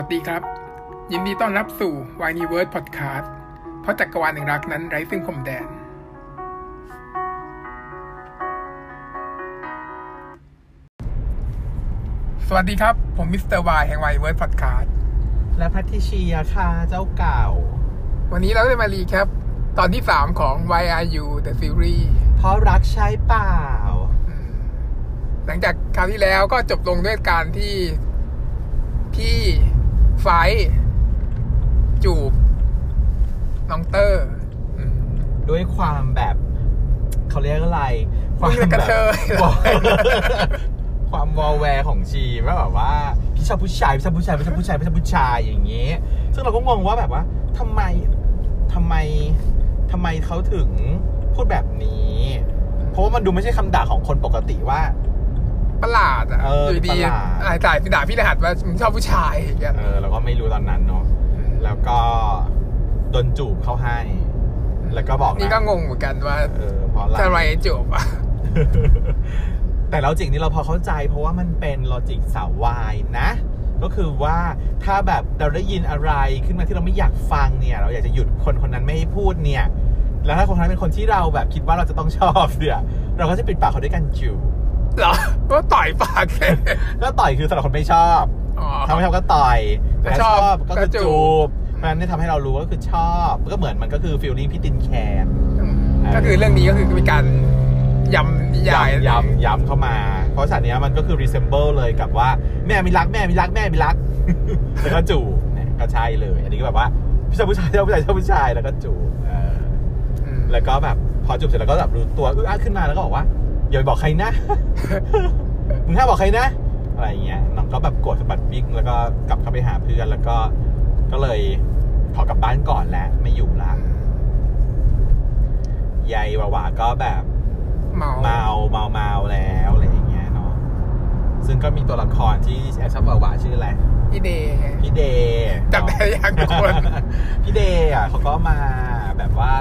วัสดีครับ ยินดีต้อนรับสู่ w i n e w o r d Podcast เพราะจักรวาลแห่งรักนั้นไร้ซึ่งพรมแดน สวัสดีครับ ผมมิสเตอร์วายแห่ง w i n e w o r d Podcast และพัทิเชียค่ะเจ้าเก่า วันนี้เราจะมา recap ตอนที่ 3 ของ Why Are You The Series เพราะรักใช่เปล่า หลังจากคราวที่แล้วก็จบลงด้วยการที่พี่ ไฟท์จูบน้องเตอร์อืมด้วยความแบบเขาเรียกอะไร ความมึงเป็นกระเทยวอลความวอลแวร์ของชีว่าแบบว่าพี่ชอบผู้ชายพี่ชอบผู้ชายพี่ชอบผู้ชายพี่ชอบผู้ชายอย่างเงี้ยซึ่งเราก็งงว่าแบบว่าทำไมทำไมทำไมเขาถึงพูดแบบนี้ เพราะว่ามันดูไม่ใช่คำด่าของคนปกติว่า ประหลาดอะเอออยู่ดีประหลาดอ่าจ่ายด่าพี่รหัสว่ามึงชอบผู้ชายอย่างเงี้ย เออเราก็ไม่รู้ตอนนั้นเนาะแล้วก็โดนจูบเข้าให้ แล้วก็บอกะนี่ก็งงเหมือนกันว่าเออเพราะอะไร จะอะไรจูบอะ แต่เราจริงนี่เราพอเข้าใจเพราะว่ามันเป็นลอจิกสาววายนะ ก็คือว่าถ้าแบบเราได้ยินอะไรขึ้นมาที่เราไม่อยากฟังเนี่ย เราอยากจะหยุดคนคนนั้นไม่ให้พูดเนี่ย แล้วถ้าคนคนนั้นเป็นคนที่เราแบบคิดว่าเราจะต้องชอบเนี่ย เราก็จะปิดปากเขาด้วยกันจูบ เหรอ ก็ต่อยปากเลยก็ต่อยคือสำหรับคนไม่ชอบอ๋อถ้าไม่ชอบก็ต่อยแต่ถ้าชชออบบก็ก็คือจูบจูบเพราะฉะนั้นนี่ทำให้เรารู้ว่าก็คือชอบมันก็เหมือนมันก็คือฟีลลิ่งพี่ตินแคนอืมก็คือเรื่องนี้ก็คือมีการยำนิยายย้ำย้ำย้ำเข้ามา เพราะฉากเนี้ยมันก็คือ resemble เลยกับว่า แม่มีรักแม่มีรักแม่มีรักแล้วก็จูบเนี่ยก็ใช่เลย อันนี้ก็แบบว่าพี่ชายผู้ชายชอบผู้ชายชอบผู้ชายแล้วก็จูบเอออืมแล้วก็แบบพอจูบเสร็จแล้วก็แบบรู้ตัวอึ้อะขึ้นมาแล้วก็บอกว่า อย่าไปบอกใครนะ มึงห้ามบอกใครนะ อะไรอย่างเงี้ยน้องก็แบบโกรธสะบัดบิ๊กแล้วก็กลับเข้าไปหาเพื่อนแล้วก็ก็เลยขอกลับบ้านก่อนแล้วไม่อยู่ละยายหวาๆก็แบบเมาเมาเมาเมาแล้วอะไรอย่างเงี้ยเนาะซึ่งก็มีตัวละครที่แอบชอบหวาๆชื่ออะไรพี่เดย์ไงพี่เดย์จำได้ยังทุกคนพี่เดย์อะเขาก็มาแบบว่า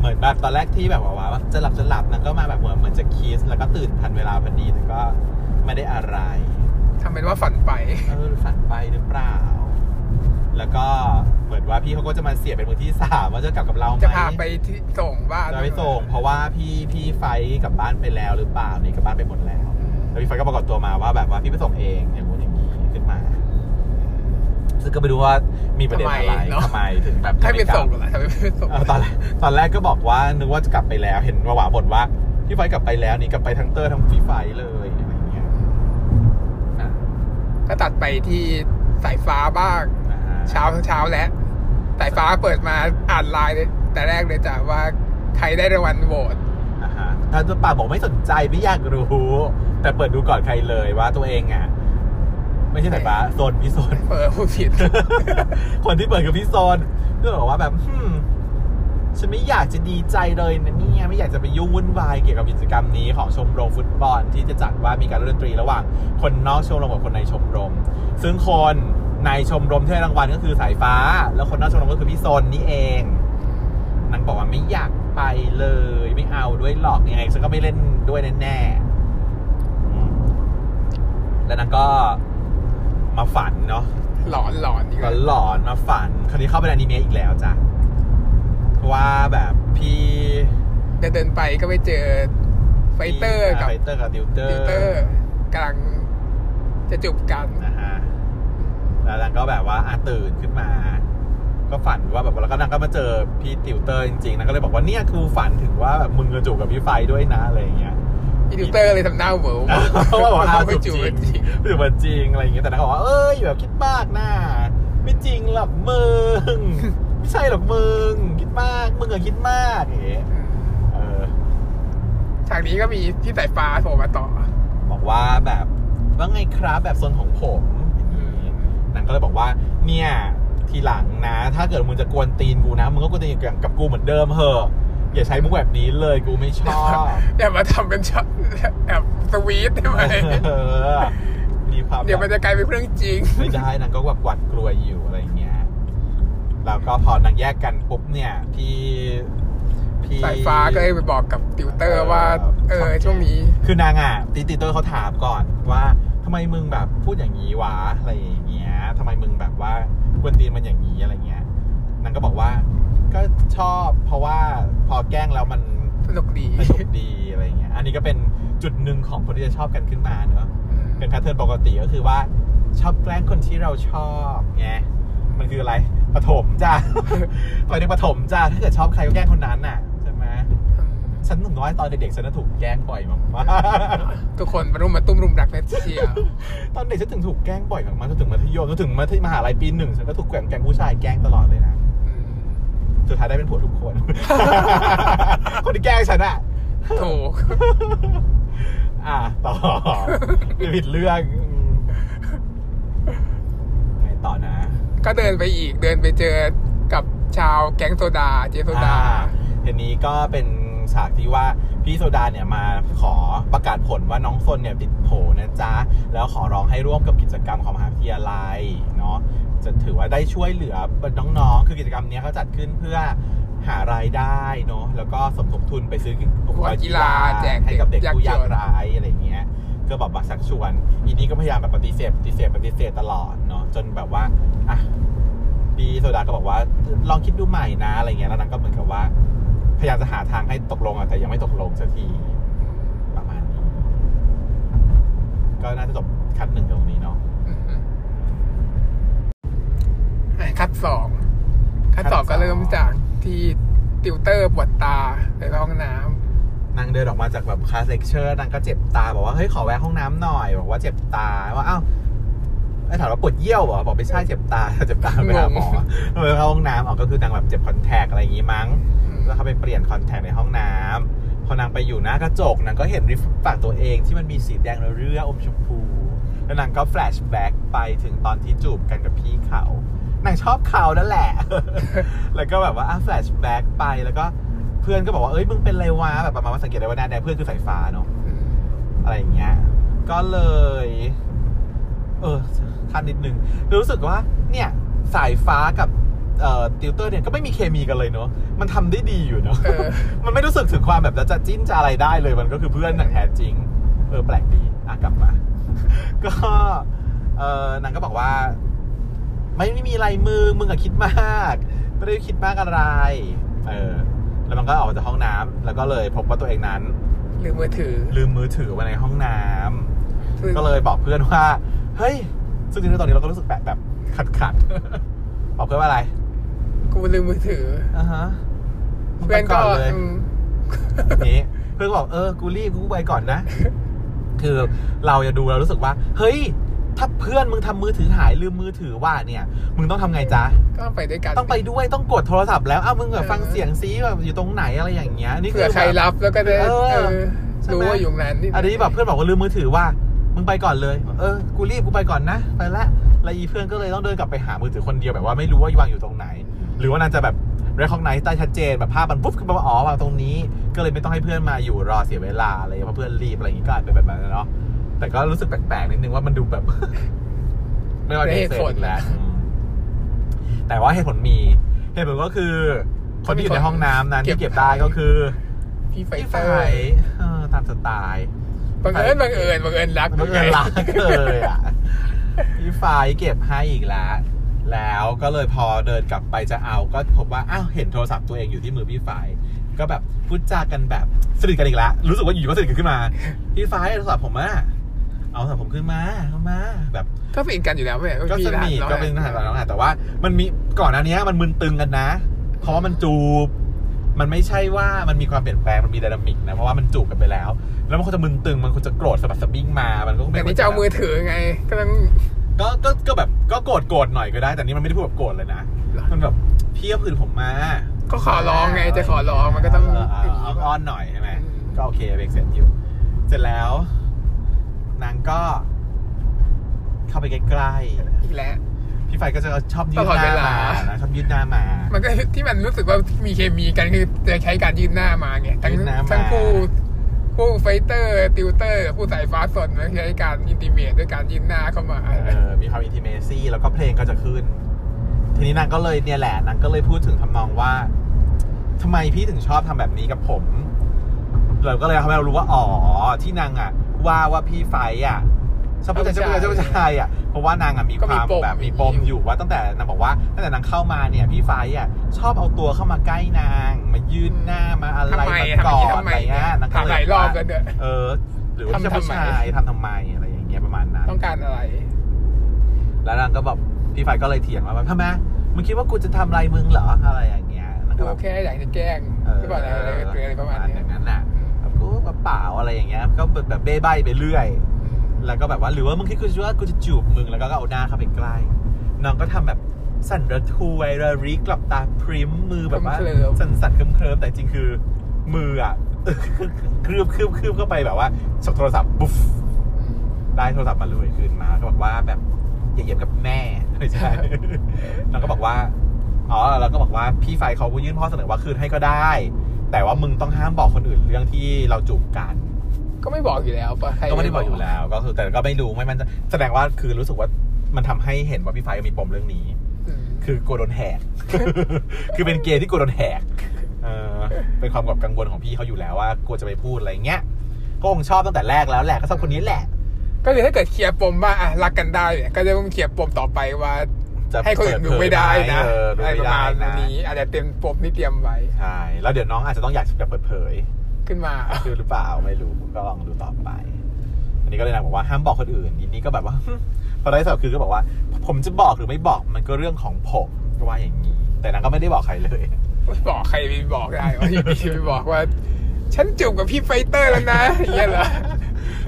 เหมือนแบบตอนแรกที่แบบว่าว่าจะหลับจะหลับนะก็มาแบบเหมือนเหมือนจะคิสแล้วก็ตื่นทันเวลาพอดีแต่ก็ไม่ได้อะไรทำเป็นว่าฝันไปเออฝันไปหรือเปล่า แล้วก็เหมือนว่าพี่เขาก็จะมาเสียเป็นมือที่สามว่าจะกลับกับเราไหมจะพาไปที่ส่งบ้านจะไปส่ง เพราะว่าพี่พี่ไฟท์กลับบ้านไปแล้วหรือเปล่านี่กลับบ้านไปหมดแล้วแล้วพี่ไฟก็ปรากฏตัวมาว่าแบบว่าพี่ไปส่งเองอย่างงู้นอย่างนี้ขึ้นมา ซึ่งก็ไม่รู้ว่ามีประเด็นอะไรทำไมถึงแบบให้ไปม่กลับส่งเหรอทำไมไม่ไปส่ง เออตอนแรกตอนแรกก็บอกว่านึกว่าจะกลับไปแล้วเห็นว่าหวาบ่นว่าพี่ไฟกลับไปแล้วนี่กลับไปทั้งเตอร์ทั้งพี่ไฟเลยอะไรอย่างเงี้ยอะก็ตัดไปที่สายฟ้าบ้างอ่เช้าเช้าแล้วสายฟ้าเปิดมาอ่านไลน์เลยแต่แรกเลยจ้ะว่าใครได้รางวัลโหวตอ่าฮะท่านตัวป่ากบอกไม่สนใจไม่อยากรู้ แต่เปิดดูก่อนใครเลยว่าตัวเองอะ ไม่ใช่สายฟ้าโซนพี่โซนเปิดผู้ผิด คนที่เปิดคือพี่โซนก็บอกว่าแบบฮึมฉันไม่อยากจะดีใจเลยนะเนี่ยไม่อยากจะไปยุ่งวุ่นวายเกี่ยวกับกิจกรรมนี้ของชมรมฟุตบอลที่จะจัดว่ามีการเล่นดนตรีระหว่าง คนนอกชมรมกับคนในชมรม ซึ่งคนในชมรมที่ได้รางวัลก็คือสายฟ้า แล้วคนนอกชมรมก็คือพี่โซนนี่เองนางบอกว่าไม่อยากไปเลย ไม่เอาด้วยหรอกยังไงฉันก็ไม่เล่นด้วยแน่ๆอืมแล้วนางก็ มาฝันเนาะหลอนหลอนอีกก็แล้วหลอนมาฝัน คราวนี้เข้าไปในอนิเมะอีกแล้วจ้ะเพราะว่าแบบพี่เดินเดินไปก็ไปเจอไฟเตอร์กับไฟเตอร์กับติวเตอร์ ติวเตอร์กำลังจะจูบกัน นะฮะ แล้วนางก็แบบว่าอาตื่นขึ้นมา ก็ฝันว่าแบบแล้วก็นางก็มาเจอพี่ติวเตอร์จริงๆนางก็เลยบอกว่าเนี่ยคือฝันถึงว่าแบบมึงจะจูบกับพี่ไฟด้วยนะอะไรอย่างเงี้ย พี่ติวเตอร์เลยทำหน้าเหวอเพราะว่าบอกอ้าวไม่จูจูบบจจริริงงจูบมันจริงอะไรอย่างเงี้ยแต่นางก็บอกว่าเอ้ยแบบคิดมากนะไม่จริงหรอกมึงไม่ใช่หรอกมึงคิดมากมึงอะคิดมากอย่างเงี้ยเออฉากนี้ก็มีที่สายฟ้าโผล่มาต่อ บอกว่าแบบว่าไงครับแบบโซนของผมอย่างนี้นางก็เลยบอกว่า เนี่ยทีหลังนะ ถ้าเกิดมึงจะกวนตีนกูนะมึงก็กวนตีนอย่างกับกูเหมือนเดิมเหอะ อย่าใช้มุกแบบนี้เลยกูไม่ชอบอย่ามาทำเป็นช็อตแบบสวีทได้ไหมเออมีความเดี๋ยวมันแบบจะกลายเป็นเรื่องจริง ไม่ได้นางก็แบบหวัดกลัวอยู่อะไรอย่างเงี้ยแล้วก็พอนางแยกกันปุ๊บเนี่ยพี่พี่สายฟ้าก็เลยไปบอกกับติวเตอร์ว่า เออช่วงนี้ คือนางอะติวเตอร์เขาถามก่อนว่าทำไมมึงแบบพูดอย่างนี้วะอะไรอย่างเงี้ยทำไมมึงแบบว่ากวนตีนมันอย่างนี้อะไรเงี้ยนางก็บอกว่า ก็ชอบเพราะว่าพอแกล้งแล้วมันสนุกดีสนุกดีอะไรเงี้ย อันนี้ก็เป็นจุดหนึ่งของคนที่จะชอบกันขึ้นมาเนอะเป็น pattern ปกติก็คือว่าชอบแกล้งคนที่เราชอบไงมันคืออะไรปฐมจ้าตอนเด็กปฐมจ้าถ้าเกิดชอบใครก็แกล้งคนนั้นน่ะใช่ไหมฉันหนุ่มน้อยตอนเด็กๆฉันน่ะถูกแกล้งบ่อยมากทุกคนมารุมมาตุ้มรุมรักเนเชียร์ตอนเด็กฉันถึงถูกแกล้งบ่อยมากๆจนถึงมัธยมจนถึงมัธยมมหาลัยปีหนึ่งฉันก็ถูกแกล้งแกล้งผู้ชายแกล้งตลอดเลยนะ สุดท้ายได้เป็นผัวทุกคน คนที่แกล้งฉันอะถูกอะต่อผิดเรื่องอืมไงต่อนะ ก็เดินไปอีกเดินไปเจอกับชาวแก๊งโซดา เจโซดาอ่ทีนี้ก็เป็นฉากที่ว่าพี่โซดาเนี่ยมาขอประกาศผลว่าน้องซนเนี่ยติดโผนะจ๊ะ แล้วขอร้องให้ร่วมกับกิจกรรมของมหาวิทยาลัยเนาะ จะถือว่าได้ช่วยเหลือน้องๆ คือกิจกรรมเนี้ยเขาจัดขึ้นเพื่อหารายได้เนาะแล้วก็สมทบทุนไปซื้ออุปกรณ์กีฬาแจกให้กับเด็กผู้ยากยากจนไร้อะไรเงี้ยก็แบบมาชักชวนอีนี้ก็พยายามแบบปฏิเสธปฏิเสธปฏิเสธตลอดเนาะจนแบบว่าอะพี่โซดาก็บอกว่าลองคิดดูใหม่นะอะไรเงี้ยแล้วนางก็เหมือนกับว่า พยายามจะหาทางให้ตกลงอะแต่ยังไม่ตกลงสักทีประมาณนี้ ก็น่าจะจบคัดหนึ่งตรงนี้เนาะ อะ คัดสองcut สองคัดสองก็เริ่มจากที่ติวเตอร์ปวดตาในห้องน้ำนางเดินออกมาจากแบบ class lecture นางก็เจ็บตาบอกว่าเฮ้ยขอแวะห้องน้ำหน่อย บอกว่าเจ็บตาว่าอ้าวไอ้ถามว่าปวดเยี่ยวเหรอบอกไม่ใช่เจ็บตาเจ็บตาไปหาหมอเออเข้าห้องน้ำออกก็คือนางแบบเจ็บ contact อะไรอย่างงี้มั้งแล้วเขาไปเปลี่ยน contact ในห้องน้ำพอนางไปอยู่หน้ากระจกนางก็เห็นริมฝีปากตัวเองที่มันมีสีแดงเรื่ออมชมพู แล้วนางก็ flashback ไปถึงตอนที่จูบกันกับพี่เขา นางชอบเขานั่นแหละ แล้วก็แบบว่าอะแฟลชแบ็กไปแล้วก็เพื่อนก็บอกว่าเอ้ยมึงเป็นไรวะแบบประมาณว่าสังเกตได้ว่าหน้าแดงเพื่อนคือสายฟ้าเนาะอะไรอย่างเงี้ย ก็เลย เออทันนิดนึงรู้สึกว่า เนี่ย สายฟ้ากับเอ่อติวเตอร์เนี่ยก็ไม่มีเคมีกันเลยเนาะมันทำได้ดีอยู่เนาะเออมันไม่รู้สึกถึงความแบบจะจิ้นจะอะไรได้เลยมันก็คือเพื่อนอย่างแท้จริง เออแปลกดีอะกลับมา ก็เออนางก็บอกว่า ไม่ไม่มีอะไรมือมึงอะคิดมาก ไม่ได้คิดมากอะไร เออ แล้วมันก็ออกมาจากห้องน้ำแล้วก็เลยพบว่าตัวเองนั้น ลืมมือถือ ลืมมือถือไว้ในห้องน้ำซึ่งก็เลยบอกเพื่อนว่า เฮ้ย ซึ่งจริงๆตอนนี้เราก็รู้สึกแบบแบบขัดขัดๆบอกเพื่อนว่าอะไร กูลืมมือถืออ่าฮะมึงเพื่อนไปก็เลยอืมนี้เพื่อนก็บอกเออ กูรีบกูไปก่อนนะ คือเราจะดูเรารู้สึกว่า เฮ้ย ถ้าเพื่อนมึงทำมือถือหายลืมมือถือว่าเนี่ย มึงต้องทำไงจ๊ะก็ไปด้วยกันต้องไปด้วยต้องกดโทรศัพท์แล้วอ้าวมึงแบบเออฟังเสียงซีแบบอยู่ตรงไหนอะไรอย่างเงี้ยนี่คืเผื่ออใครแบบรับแล้วก็ได้เออเออใช่ไหมรู้ว่าอยู่นั้นอันนี้แบบเพื่อนบอกว่าลืมมือถือว่า มึงไปก่อนเลย เออ กูรีบกูไปก่อนนะไปละแล้วอีเพื่อนก็เลยต้องเดินกลับไปหามือถือคนเดียวแบบว่าไม่รู้ว่าวางอยู่ตรงไหน หรือว่านางจะแบบ recognize ได้ชัดเจนแบบภาพมันปุ๊บขึ้นมาว่าอ๋อวางตรงนี้ ก็เลยไม่ต้องให้เพื่อนมาอยู่รอเสียเวลาอะไรเพราะเพื่อนรีบอะไรอย่างงี้ก็อาจเป็นแบบนั้นเนาะ แต่ก็รู้สึกแปลกๆนิดนึงว่ามันดูแบบ ไม่ว่าได้จะเหตุผลอีกแล้วอืมแต่ว่าเหตุผลมีเหตุผลก็คือ คนที่อยู่ในห้องน้ำนั้นที่เก็บได้ก็คือ พี่ไฟพี่เตไฟอร์เออตามสไตล์บังเอิญบังเอิญบังเอิญรักมันเงินล้านเลยอะพี่ไฟเก็บให้อีกแล้วแล้วก็เลยพอเดินกลับไปจะเอาก็พบว่าอ้าวเห็นโทรศัพท์ตัวเองอยู่ที่มือพี่ไฟก็แบบพูดจากันแบบสนิทกันอีกแล้วรู้สึกว่าอยู่ก็สนิทกันขึ้นมา พี่ไฟโทรศัพท์ผมอะ เอาโทรศัพท์ผมขึ้นมาเอามาแบบก็สนิทกันอยู่แล้วไม่ใช่ก็พี่สนิทร้าก็เป็นทหารน้องแต่ว่า มันมีก่อนอันนี้ยมันมึนตึงกันนะ เพราะว่ามันจูบ มันไม่ใช่ว่ามันมีความเปลี่ยนแปลงมันมีไดนามิกนะเพราะว่ามันจูบกันไปแล้ว แล้วมันคงจะมึนตึงมันคงจะโกรธสะบัดสะบิ้งมา มันก็แต่ไม่นี่จะเอามือถือไงก็ต้องก็ก็ก็แบบก็โกรธโกรธหน่อยก็ได้ แต่นี่มันไม่ได้พูดแบบโกรธเลยนะมันแบบพี่เอาผืนผมมา ก็ขอร้องไงจะขอร้องมันก็ต้องเเเอาเอาอ้อนหน่อยใช่ไหมก็โอเคเบรกเสร็จอยู่ เสร็จแล้ว นางก็ เข้าไปใกล้ๆอีกแล้วพี่ไฟก็จะชอบยืตดลอดหเวน้าลา มานะชอบยืดหน้ามา มันก็ที่มันรู้สึกว่ามีเคมีกันคือจะใช้การยื่นหน้ามาไงทั้งยื่นหน้ามา ทั้งคู่คู่ไฟเตอร์ ติวเตอร์ คู่สายฟ้าโซนมันใช้การ intimate ด้วยการยื่นหน้าเข้ามา เออมีความ intimacy แล้วก็เพลงก็จะขึ้น ทีนี้นางก็เลยเนี่ยแหละนางก็เลยพูดถึงทำนองว่าทำไมพี่ถึงชอบทำแบบนี้กับผม เราก็เลยทำให้เรารู้ว่า อ๋อ ที่นางอะ ว่าว่าพี่ไฟอะชอบผู้ชายชอบผู้ชายชอบผู้ชายอะเพราะว่านางอะก็คือมีความปมแบบมีมีปมอยู่ว่าตั้งแต่นางบอกว่าตั้งแต่นางเข้ามาเนี่ยพี่ไฟอะชอบเอาตัวเข้ามาใกล้นางมายืนหน้ามาอะไรทำไมมาอะกอดทำอะไมไรเงี้ยนางก็ถามหลายรอบแล้วเนี่ยเออ หรือว่าทำจะผู้ทำไมชายทำทำไมอะไรอย่างเงี้ยประมาณนั้นต้องการอะไร แล้วนางก็แบบพี่ไฟก็เลยเถียงว่าแบบทำไมมึงคิดว่ากูจะทำอะไรมึงเหรออะไรอย่างเงี้ยนางก็กูแบบแค่อยากจะแกล้งหรือเปล่าอะไรอะไรอะไรประมาณอเนี้ยย่างนั้นน่ะแบบกูแบบ เปล่าอะไรอย่างเงี้ยก็แบบแบบเบ้ใบไปเรื่อย แล้วก็แบบว่าหรือว่ามึงคิดกูจะว่ากูจะจูบมึงแล้วก็เอาหน้าเข้าไปใกล้น้องก็ทำแบบสั่นระทวยระริกหลับตาพริมมือแบบว่าเคลิ้มๆสั่นสั่นๆเคลิ้มๆแต่จริงคือ มืออะคลืบคลืบคลืบเข้าไปแบบว่าฉกโทรศัพท์ปุ๊บได้โทรศัพท์มาเลยคืนมาก็บอกว่าแบบอย่าเหยียบกับแม่ไม่ใช่น้องก็บอกว่าอ๋อแล้วก็บอกว่าพี่ไฟเขายื่นข้อเสนอว่าคืนให้ก็ได้ แต่ว่ามึงต้องห้ามบอกคนอื่นเรื่องที่เราจูบกัน ก็ไม่บอกอยู่แล้วปะใครก็ไม่ได้บอกอยู่แล้ว ก็คือแต่ก็ไม่รู้ไม่มันแสดงว่าคือรู้สึกว่ามันทำให้เห็นว่าพี่ไฟมีปมเรื่องนี้อืมคือกลัวโดนแหก คือเป็นเกย์ที่กลัวโดนแหกเออเป็นความกับกังวลของพี่เขาอยู่แล้วว่ากลัวจะไปพูดอะไรเงี้ยก็คงชอบตั้งแต่แรกแล้วแหละก็ชอบคนนี้แหละ ก็เลยถ้าเกิดเคลียร์ปมว่าอะรักกันได้เนี่ยก็จะต้องเคลียร์ปมต่อไปว่า จะให้คนอื่นดูไม่ได้นะเออดูอะไรไม่ประได้มาณนะนี้อาจจะเต็มปมที่เตรียมไว้ใช่แล้วเดี๋ยวน้องอาจจะต้องอยากจะเปิดเผย ขึ้นมาคือหรือเปล่าไม่รู้ก็ลองดูต่อไป อันนี้ก็เลยนางบอกว่าห้ามบอกคนอื่นอันนี้ก็แบบว่าพอได้สอบคือก็บอกว่า ผมจะบอกหรือไม่บอกมันก็เรื่องของผมก็ว่าอย่างนี้แต่นางก็ไม่ได้บอกใครเลยไม่บอกใครไปบอกได้ว่าอยู่ดีไปบอกว่า ฉันจูบกับพี่ไฟเตอร์แล้วนะอย่างเงี้ยเหรอ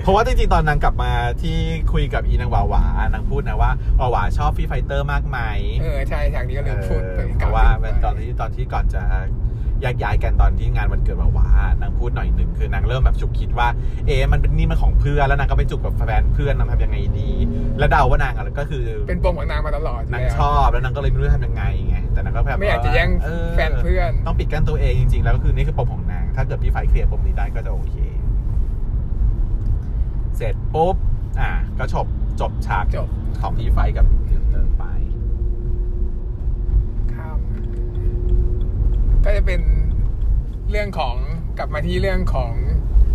เพราะว่าจริงๆตอนนางกลับมาที่คุยกับอีนางหวาหวานางพูดนะว่าหวาหวาชอบพี่ไฟเตอร์มากไหมเออใช่ทางนี้ก็เลยพูดเออเพราะว่าเป็นตอนที่ตอนที่ก่อนจะ แยกย้ายกันตอนที่งานวันเกิดหวาหวานางพูดหน่อยหนึ่งคือนางเริ่มแบบฉุกคิดว่า เอ๊ะมันเป็นนี่มันของเพื่อนแล้วนางก็ไปจูบกับแฟนเพื่อนนางทำยังไงดี แล้วเดาว่านางอะก็คือ เป็นปมของนางมาตลอดนางแล้วชอบแล้วนางก็เลยไม่รู้จะทำยังไงไงแต่นางก็พยายามไม่อยากจะแย่งแฟนเพื่อน ต้องปิดกั้นตัวเองจริงๆแล้วก็คือนี่คือปมของนาง ถ้าเกิดพี่ไฟเคลียร์ปมนี้ได้ก็จะโอเค เสร็จปุ๊บอะก็จบจบฉากจบของพี่ไฟกับติวเตอร์ไป ข้าม ก็จะเป็นเรื่องของกลับมาที่เรื่องของ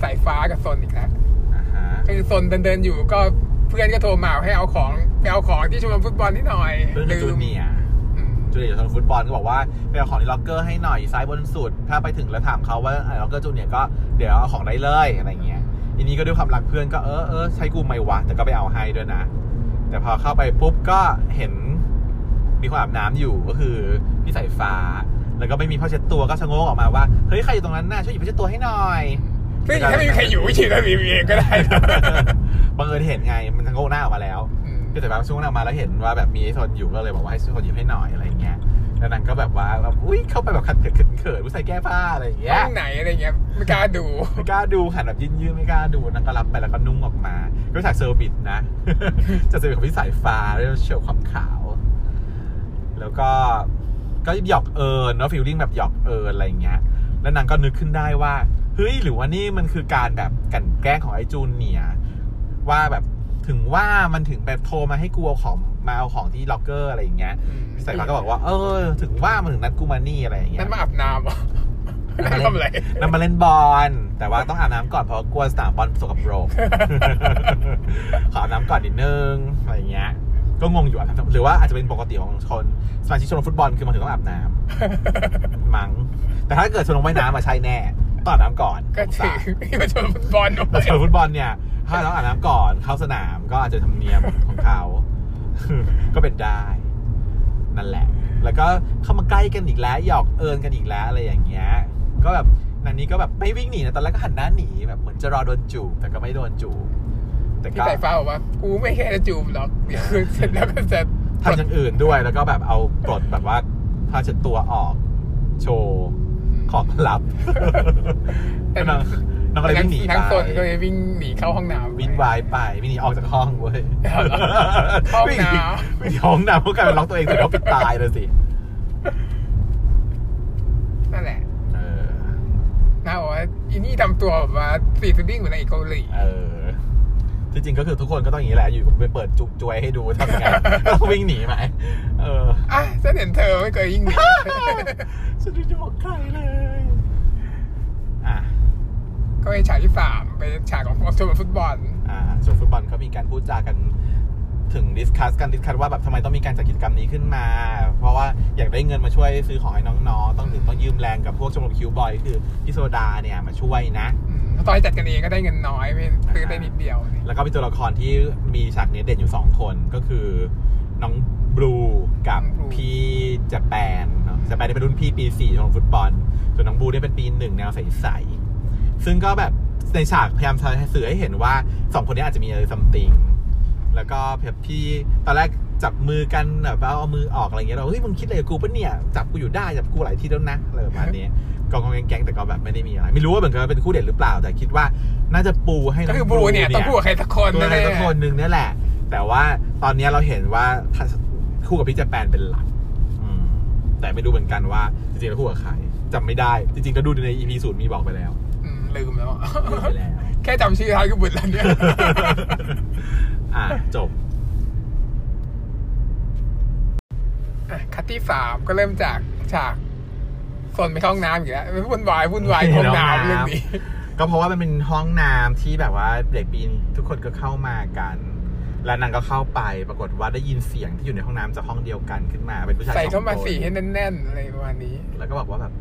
สายฟ้ากับซนอีกแล้วอ่าฮะก็คือซนเดินเดินๆอยู่ก็เพื่อนก็โทรมาให้เอาของไปเอาของที่ชมรมฟุตบอลที่หน่อยเรื่องจูเนียร์อืมจูเนียร์ของฟุตบอลก็บอกว่าไปเอาของที่ล็อกเกอร์ให้หน่อยซ้ายบนสุด ถ้าไปถึงแล้วถามเขาว่าล็อกเกอร์จูเนียร์ก็เดี๋ยวเอาของได้เลยอะไรเงี้ยอันนี้ก็ด้วยความรักเพื่อนก็เออเออใช้กูไหมวะแต่ก็ไปเอาให้ด้วยนะ แต่พอเข้าไปปุ๊บก็เห็นมีคนอาบน้ำอยู่ก็คือพี่สายฟ้า แล้วก็ไม่มีผ้าเช็ดตัวก็ชะโงกออกมาว่าเฮ้ยใครอยู่ตรงนั้นน่ะช่วยหยิบผ้าเช็ดตัวให้หน่อยซึ่งถ้าไม่มีใครอยู่จริงๆแล้วมีเองก็ได้นะบังเอิญเห็นไงมันชะโงกหน้าออกมาแล้วอืมพี่สายฟ้าชะโงกหน้าออกมาแล้วเห็นว่าแบบมีไอ้ทนอยู่ก็เลยบอกว่าให้ช่วยคนหยิบให้หน่อยอะไรเงี้ยแล้วนางก็แบบว่าแบบอุ้ยเข้าไปแบบขัดเขินเขินเขินผู้ชายแก้ผ้าอะไรอย่างเงี้ห้ยองไหนอะไรเงี้ยไม่กล้าดูไม่กล้าดูหันแบบยืนๆไม่กล้าดูนางก็รับไปแล้วก็นุ่งออกมาก็จาก service นะจาก service ของพี่สายฟ้าเรียกว่าโชว์ความขาว แล้วก็ ก็หยอกเอินเนาะ feeling แบบหยอกเอินอะไรอย่างเงี้ย แล้วนางก็นึกขึ้นได้ว่า เฮ้ย หรือว่านี่มันคือการแบบกลั่นแกล้งของไอ้จูเนียร์ว่าแบบถึงว่ามันถึงแบบโทรมาให้กูเอาของมาเอาของที่ล็อกเกอร์อะไรอย่างเงี้ยพี่สายฟ้าก็บอกว่า เออ ถึงว่ามันถึงนัดกูมานี่อะไรอย่างเงี้ยนั่นมาอาบน้ำเหรอนั่นทำอะไรนั่นมาเล่นบอล แต่ว่าต้องอาบน้ำก่อนเพราะกลัวสนามบอลสกปรกขออาบน้ำก่อนนิดนึงอะไรอย่างเงี้ย ก็งงอยู่อะหรือว่าอาจจะเป็นปกติของชนสมาชิกชมรมฟุตบอลคือมันถึงต้องอาบน้ำมั้งแต่ถ้าเกิดชมรมว่ายน้ำมาใช่แน่ต้องอาบน้ำก่อนก็สถืงอสารที่มาชมฟุตบอลด้วแต่ยชมรมฟุตบอลเนี่ยถ้าต้องอาบน้ำก่อนเข้าสนามก็อาจจะทำเนียมของเขาก็เป็นได้ นั่นแหละ แล้วก็เข้ามาใกล้กันอีกแล้วหยอกเอิญกันอีกแล้วอะไรอย่างเงี้ย ก็แบบนันนี้ก็แบบไม่วิ่งหนีนะตอนแรกก็หันหน้าหนีแบบเหมือนจะรอโดนจูบแต่ก็ไม่โดนจูบ แต่พี่ก็สายฟ้าบอกว่ากูไม่แค่จะจูบหรอกเดี๋ยวคือเสร็จแล้วก็จะทำอย่างอื่นด้วยแล้วก็แบบเอาปลดแบบว่าผ้าเช็ดตัวออก โชว์ของลับแต่น้องน้องก็เลยวิ่งหนีไปทั้งตนก็เลยวิ่งหนีเข้าห้องน้ำวิ่งวายไปวิ่งหนีออกจากห้องเว้ยเอาเหรอห้องน้ำวิ่วิ่งหนีห้องน้ำเพราะกลายเป็นล็อกตัวเองเสร็จแล้วปิดตายเลยสินั่นแหละเออน่าบอกว่าอีนี่ทำตัวแบบว่าซีฟูดิ้งเหมือนในเกาหลีเออ ที่จริงก็คือทุกคนก็ต้องอย่างนี้แหละอยู่ไปเปิดจุกจวยให้ดูทำยังไงต้องวิ่งหนีไหมเอออะฉันเห็นเธอไม่เคยยิ่งหนีฉันไม่ได้บอกใครเลยอะก็เป็นฉากที่สามเป็นฉากของชมรมฟุตบอลอ่าส่วนฟุตบอลก็มีการพูดจากันถึง discuss กัน discuss ว่าแบบทำไมต้องมีการจัดกิจกรรมนี้ขึ้นมา เพราะว่าอยากได้เงินมาช่วยซื้อของให้น้องๆ ต้องถึงต้องยืมแรงกับพวกชมรม cute boy คือพี่โซดาเนี่ยมาช่วยนะอืม ตอนให้จัดกันเองก็ได้เงินน้อยไม่ซื้อได้นิดเดียว แล้วก็มีตัวละครที่มีฉากนี้เด่นอยู่สองคนก็คือ น้องบลูกับพี่เจแปนเนาะเจแปนเป็นรุ่นพี่ปีสี่ของฟุตบอล ส่วนน้องบลูเนี่ยเป็นปีหนึ่งแนวใสๆซึ่งก็แบบในฉากพยายามสื่อให้เห็นว่าสองคนนี้อาจจะมีอะไรซัมติงแล้วก็แบบพี่ตอนแรกจับมือกันแบบว่าเอามือออกอะไรเงี้ยเราเฮ้ยมึงคิดอะไรกับกูปะเนี่ยจับกูอยู่ได้จับกูหลายที่แล้วนะอะไรประมาณนี้ กองกองแกงๆแต่ก็แบบไม่ได้มีอะไร ไม่รู้ว่าเหมือนกันเป็นคู่เด่นหรือเปล่า แต่คิดว่าน่าจะปูให้น้ก็องคือบลูเนี่ยต้องพูดกับใครสักคนตัวใครแน่ๆสักคนหนึ่งเนี่ยแหละ แต่ว่าตอนนี้เราเห็นว่าถ้าคู่กับพี่เจแปนเป็นหลักอืมแต่ไม่รู้เหมือนกันว่าจริงๆแล้วคู่กับใครจำไม่ได้ จริงๆก็ดูใน EP ศูนย์มีบอกไปแล้วอืมลืมแล้วลืมไปแล้วแค่จำชื่อท้ายก็บุญแล้วเนี่ยอะจบอะคัดที่สามก็เริ่มจากฉาก ส่วนไปเข้าห้องน้ำอีกแล้ววุ่นวายวุ่นวายในห้องห้องน้ำน้ำเรื่องนี้ก็เพราะว่ามันเป็นห้องน้ำที่แบบว่าเด็กปีนทุกคนก็เข้ามากัน แล้วนางก็เข้าไปปรากฏว่าได้ยินเสียงที่อยู่ในห้องน้ำจากห้องเดียวกันขึ้นมาเป็นผู้ชายใส่เข้ามาองคนสีให้แน่นๆอะไรประมาณนี้ แล้วก็บอกว่าแบบ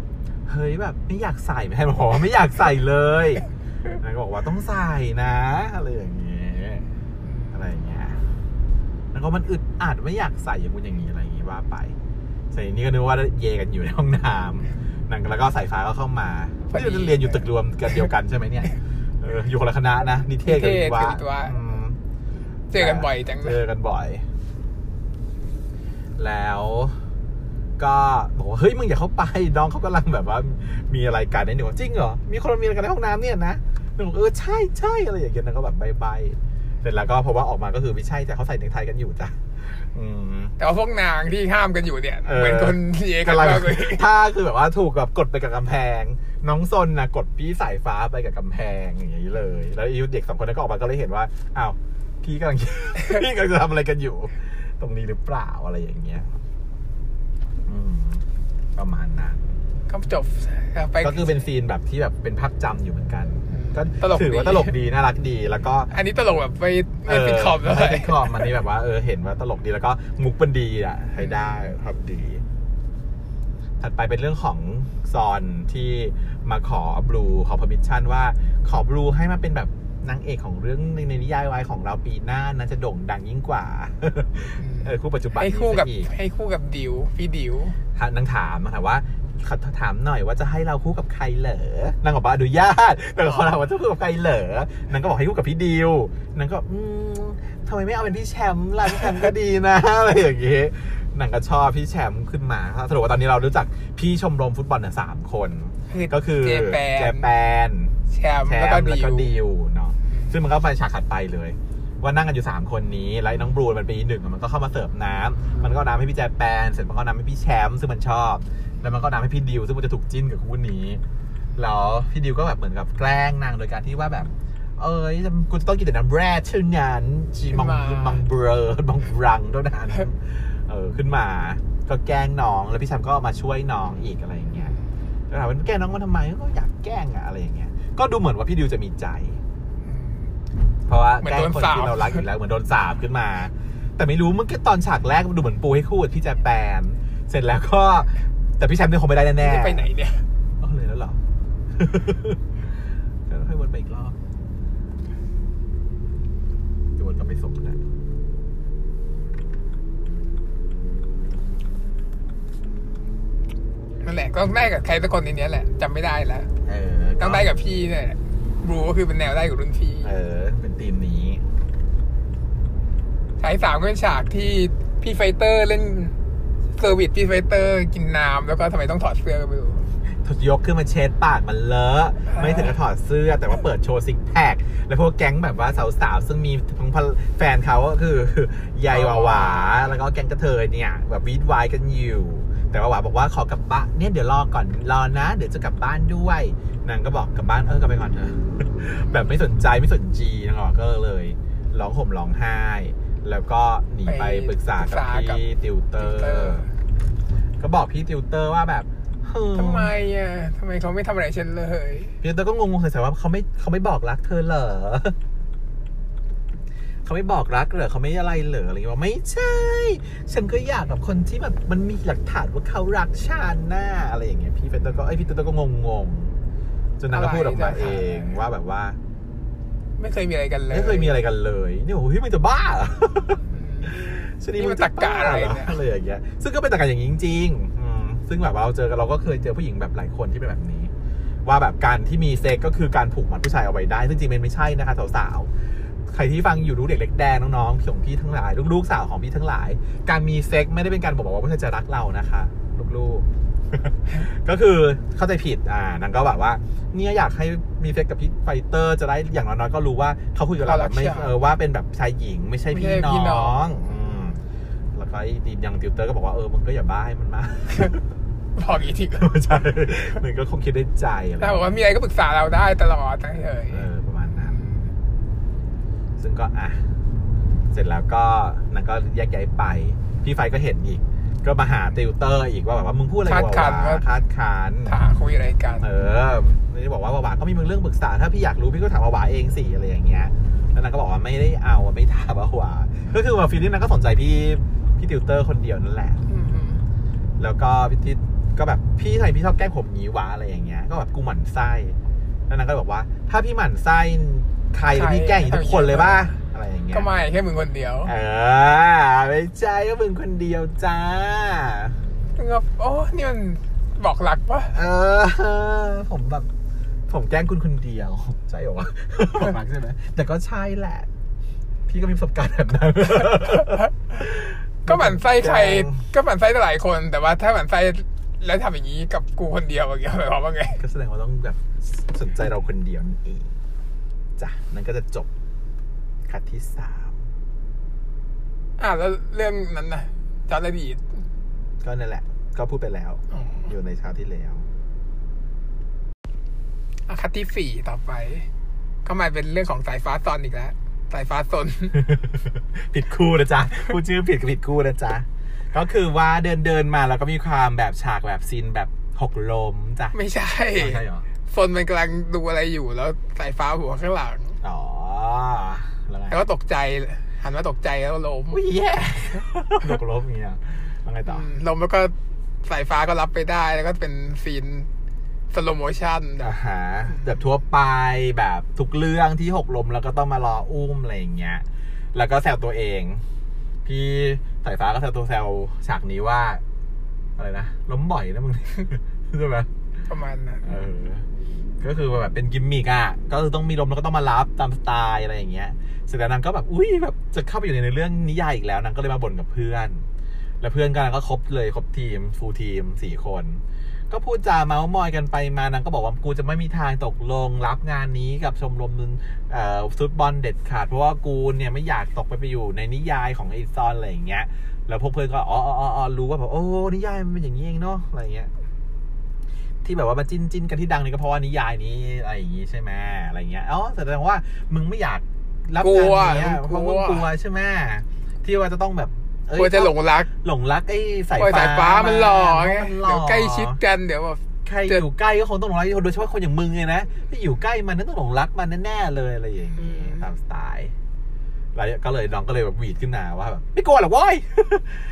เฮ้ยแบบไม่อยากใส่ไม่ให้บอกว่าไม่อยากใส่เลยนางก็บอกว่าต้องใส่นะอะไรอย่างเงี้ยอะไรอย่างเงี้ยแล้วก็มันอึดอัดไม่อยากใส่อย่างงู้นอย่างนี้อะไรอย่างงี้ว่าไปใส่นี่ก็นึกว่าเยกันอยู่ในห้องน้ำ นางแล้วก็สายฟ้าก็เข้ามาพอดีที่เรียนอยู่ตึกรวมกันเดียวกันใช่ไหมเนี่ยเอออยู่คนละคณะนะนิเทศกับนิเทศวิทกับวิทย์วะวะอืมเจอกันบ่อยจังเลเจยอกันบ่อย แล้วก็บอกว่าเฮ้ยมึงอย่าเข้าไปน้องเขากำลังแบบว่า มีอะไรกันเนี่ยหนูบอกจริงเหรอมีคนมีอะไรกันในห้องน้ำเนี่ยนะหนูบอกเออใช่ใช่อะไรอย่างเงี้ยนางก็แบบใบๆเสร็จแล้วก็พอว่าออกมาก็คือไม่ใช่แต่เขาใส่เนคไทกันอยู่จ้ะอืม แต่ว่าพวกนางที่ห้ามกันอยู่เนี่ยเออเหมือนคนเยกันกำลังมากเลยถ้าคือแบบว่าถูกแบบกดไปกับกำแพง น้องซนนะกดพี่สายฟ้าไปกับกำแพงอย่างนี้เลย แล้วอีเด็กสองคนนั้นก็ออกมาก็เลยเห็นว่าอ้าวพี่กำลังพี่กำลังจะทำอะไรกันอยู่ ตรงนี้หรือเปล่าอะไรอย่างเงี้ยอืมประมาณนั้น ก็จบไปก็คือเป็นซีนแบบที่แบบเป็นภาพจำอยู่เหมือนกันก็ตลกถือว่าดีตลกดีน่ารักดีแล้วก็ อันนี้ตลกแบบไม่ไม่ปิดขอบเลไม่ยปิดขอบมันนี่แบบว่าเออเห็นว่าตลกดีแล้วก็มุกมันดีอะใช้ได้ครับดี ถัดไปเป็นเรื่องของซอนที่มาขอบลูขอพ e r m i s ชันว่าขอบลูให้มาเป็นแบบนางเอกของเรื่องในนิยายวายของเราปีหน้านะจะโด่งดังยิ่งกว่าเออคู่ปัจจุบันให้นี้คู่กับซะอีกให้คู่กับดิวพี่ดิวถามนางถามนางถามว่า ขอถามหน่อยว่าจะให้เราคู่กับใครเหรอนางบอกว่าอนุญาตแต่เขาถามว่าจะคู่กับใครเหรอนางก็บอกให้คู่กับพี่ดิวนางก็อืมทำไมไม่เอาเป็นพี่แชมป์ล่ะพี่แชมป์ก็ดีนะอะไรอย่างเงี้ยนางก็ชอบพี่แชมป์ขึ้นมาสรุปว่าตอนนี้เรารู้จักพี่ชมรมฟุตบอลเนี่ยสามคน ก็คือเจแปนเจแปนแชมป์แชแล้วมก็ป์แล้วดิก็วดิวเนาะซึ่งมันก็ไปฉากถัดไปเลยว่านั่งกันอยู่ 3 คนนี้แล้วไอ้น้องบรูนมันปีหนึ่งมันก็เข้ามาเสิร์ฟน้ำมันก็เอาน้ำให้พี่แจแปนเสร็จมันก็เอาน้ำให้พี่แชมป์ซึ่งมันชอบ แล้วมันก็เอาน้ำให้พี่ดิวซึ่งมันจะถูกจิ้นกับคู่นี้แล้วพี่ดิวก็แบบเหมือนกับแกล้งนางโดยการที่ว่าแบบ เอ้ยกูจะต้องกินแต่น้ำแร่เท่านั้นจีมังขึ้นมามังเบรอมังบรังเท่านั้นเออขึ้นมา ก็แกล้งน้องแล้วพี่แชมป์ก็มาช่วยน้องอีกอะไรอย่างเงี้ยแล้วถามว่าแกล้งน้องมันทำไมก็อยากแกล้งอะอะไรอย่างเงี้ยก็ดูเหมือนว่าพี่ดิวจะมีใจ เพราะว่าเหมือนแกล้งโดนคนสาปที่เรารักอยู่แล้วเหมือนโดนสาบขึ้นมา แต่ไม่รู้เมื่อกี้ตอนฉากแรกมันดูเหมือนปูให้คู่กับพี่แจแปนเสร็จแล้วก็ แต่พี่แชมป์เนี่ยคงไม่ได้แน่ๆจะไปไหนเนี่ย เอาเลยแล้วเหรอก็ค่อยวนไปอีกรอบจะวนกลับไปส่งนะนั่นแหละก็ต้องได้กับใครสักคนในเนี้ยแหละจำไม่ได้แล้วเออต้องได้กับพี่เนี่ยบรูก็คือเป็นแนวได้กับรุ่นพี่เออ เป็นทีมนี้ ฉายสามก็เป็นฉากที่พี่ไฟเตอร์เล่น serviceพี่ไฟเตอร์กินน้ำแล้วก็ทำไมต้องถอดเสื้อก็ไม่รู้ยกขึ้นมาเช็ดปากมันเลอะไม่ถึงกับถอดเสื้อแต่ว่าเปิดโชว์ six pack แล้วพวกแก๊งแบบว่าสาวๆซึ่งมีทั้งแฟนเขาก็คือยายหวาหวาแล้วก็แก๊งกระเทยเนี่ย แบบวี้ดว้ายกันอยู่ แต่ว่าหวาบอกว่าขอกลับบ้านเนี่ยเดี๋ยวรอก่อนรอนะ เดี๋ยวจะกลับบ้านด้วยนางก็บอกกลับบ้านเออกลับไปก่อนเถอะแบบไม่สนใจไม่สนจีนางบอกก็เลยร้องห่มร้องไห้ แล้วก็หนีไปปรึกษากับ พี่ติวเตอร์ก็บอกพี่ติวเตอร์ว่าแบบเฮ้ยทำไมอะทำไมเขาไม่ทำอะไรฉันเลย พี่เตอร์ก็งงๆใส่ๆว่าเขาไม่เขาไม่บอกรักเธอเหรอเขาไม่บอกรักเหรอเขาไม่อะไรเหรออะไรเงี้ยบอกไม่ใช่ ฉันก็อยากกับคนที่แบบมันมีหลักฐานว่าเขารักฉันน่าอะไรอย่างเงี้ยพี่ติวเตอร์ก็ไอยพี่ติวเตอร์ก็งงๆจนนางก็พูดออกมาเองว่าแบบว่า ไม่เคยมีอะไรกันเลย ไม่เคยมีอะไรกันเลยนี่โอ้โหพี่มันจะบ้าเหรออืมชนีนี่มันตรรกะอะไรเนี่ยอะไรอย่างเงี้ยซึ่งก็เป็นตรรกะอย่างนี้จริงๆอืมซึ่งแบบว่าเราเจอกันเราก็เคยเจอผู้หญิงแบบหลายคนที่เป็นแบบนี้ ว่าแบบการที่มีเซ็กก็คือการผูกมัดผู้ชายเอาไว้ได้ ซึ่งจริงๆมันไม่ใช่นะคะสาวๆใครที่ฟังอยู่รู้เด็กเล็กแดงน้องๆพี่ของพี่ทั้งหลาย ลูกๆสาวของพี่ทั้งหลาย การมีเซ็กไม่ได้เป็นการบอกว่าผู้ชายจะรักเรานะคะ ลูกๆ ก็คือเข้าใจผิดอ่านางก็แบบว่า เนี่ยอยากให้มีเซ็กกับพี่ไฟเตอร์จะได้อย่างน้อยๆก็รู้ว่าเขาคุยกับเราแบบไม่เออว่าเป็นแบบชายหญิงไม่ใช่พี่น้องอืมแล้วก็ไอ้ดียังติวเตอร์ก็บอกว่าเออมึงก็อย่าบ้าให้มันมากบอกอีกทีใช่มันก็คงคิดได้ใจอะไรถ้าบอกว่ามีอะไรก็ปรึกษาเราได้ตลอดทั้งเฉยเออประมาณนั้น ซึ่งก็อะ เสร็จแล้วก็นางก็แยกย้ายไป พี่ไฟก็เห็นอีก ก็มาหาติวเตอร์อีกว่าแบบว่ามึงพูดอะไรกับวาวาคาดคั้นถามคุยอะไรกัน เออนี่บอกว่าวาวาก็มีมึงเรื่องปรึกษา ถ้าพี่อยากรู้พี่ก็ถามวาวาเองสิอะไรอย่างเงี้ยแล้วนางก็บอกว่าไม่ได้เอาไม่ถามวาวาก็คือว่า feeling นางก็สนใจพี่พี่ติวเตอร์คนเดียวนั่นแหละอืมแล้วก็พี่ติวก็แบบพี่ทำไมพี่ชอบแกล้งผมงี้วะอะไรอย่างเงี้ย ก็แบบกูหมั่นไส้แล้วนางก็บอกว่า ถ้าพี่หมั่นไส้ใครแล้วพี่แกล้งอย่างนี้ทุกคนเลยป่ะ อะไรอย่างเงี้ยก็ไม่แค่มึงคนเดียว เออไม่ใช่ก็มึงคนเดียวจ้ามึงก็โอ้นี่มันบอกรักปะเออ ผมแบบ ผมแกล้งคุณคนเดียว ใช่เหรอวะผมรักใช่ไหมแต่ก็ใช่แหละ พี่ก็มีประสบการณ์แบบนั้นก็หมั่นไส้ใครก็หมั่นไส้หลายคน แต่ว่าถ้าหมั่นไส้แล้วทำอย่างนี้กับกูคนเดียวอย่างเงี้ยหมายความว่าไง ก็แสดงว่าต้องแบบสนใจเราคนเดียวนั่นเองจ้ะนั่นก็จะจบ คัดที่สามอ่าแล้วเรื่องนั้นนะจอร์ดดีดก็นั่นแหละ ก็พูดไปแล้ว อยู่ในเช้าที่แล้วอะคัดที่สี่ต่อไป ก็มาเป็นเรื่องของสายฟ้าซอนอีกแล้วสายฟ้าซนผิดคู่นะจ๊ะพูดชื่อผิดก็ผิดคู่นะจ๊ะก็คือว่าเดินเดินมาแล้วก็มีความแบบฉากแบบซีนแบบหกลมจ้ะไม่ใช่ไม่ใช่เหรอซนมันกำลังดูอะไรอยู่แล้วสายฟ้าหัวข้างหลัง อ๋อ แล้วไงแล้วก็ตกใจหันมาตกใจแล้วล้มอุ้ยแย่หกลมเงี้ยแล้วไงต่ออืมล้มแล้วก็สายฟ้าก็รับไปได้ แล้วก็เป็น scene slow motion อ่าฮะแบบทั่วไปแบบทุกเรื่องที่หกลมแล้วก็ต้องมารออุ้มอะไรอย่างเงี้ย แล้วก็แซวตัวเอง พี่สายฟ้าก็แซวตัวแซวฉากนี้ว่า อะไรนะล้มบ่อยนะมึงใช่ไหมประมาณนั้นเออ ก็คือแบบเป็นกิมมิกอะก็คือต้องมีลมแล้วก็ต้องมารับตามสไตล์อะไรอย่างเงี้ยเสร็จแล้วนางก็แบบอุ้ยแบบจะเข้าไปอยู่ในเรื่องนิยายอีกแล้วนางก็เลยมาบ่นกับเพื่อน แล้วเพื่อนกันก็ครบเลยครบทีมฟูลทีมสี่คน ก็พูดจาเมาส์มอยกันไปมานางก็บอกว่ากูจะไม่มีทางตกลงรับงานนี้กับชมรมเออฟุตบอลเด็ดขาดเพราะว่ากูเนี่ยไม่อยากตกไปไปอยู่ในนิยายของไอซอนอะไรอย่างเงี้ยแล้วพวกเพื่อนก็อ๋ออ๋ออ๋อรู้ว่าแบบโอ้นิยายมันเป็นอย่างนี้เองเนาะอะไรอย่างเงี้ย ที่แบบว่ามาจิ้นจิ้นกันที่ดังนี่ก็เพราะว่านิยายนี้อะไรอย่างงี้ใช่ไหมอะไรอย่างเงี้ยอ๋อแสดงว่ามึงไม่อยากรับกลัวงานเนี้ยมึงเพราะกลัมึวงกลัวใช่ไหมที่ว่าจะต้องแบบเอ้ยกลัวจะหลงรัก หลงรักไอ้สายกลัวฟ้าสายฟ้ามันหล่อไงมันหล่อเดี๋ยวใกล้ชิดกันเดี๋ยวแบบใครจะอยู่ใกล้ก็คงต้องหลงรักโดยเฉพาะคนอย่างมึงไงนะที่อยู่ใกล้มันนั่นต้องหลงรักมันแน่ๆเลยอะไรอย่างงี้ตามสไตล์แล้วก็เลยน้องก็เลยแบบหวีดขึ้นมาว่าแบบไม่กลัวหรอกเว้ย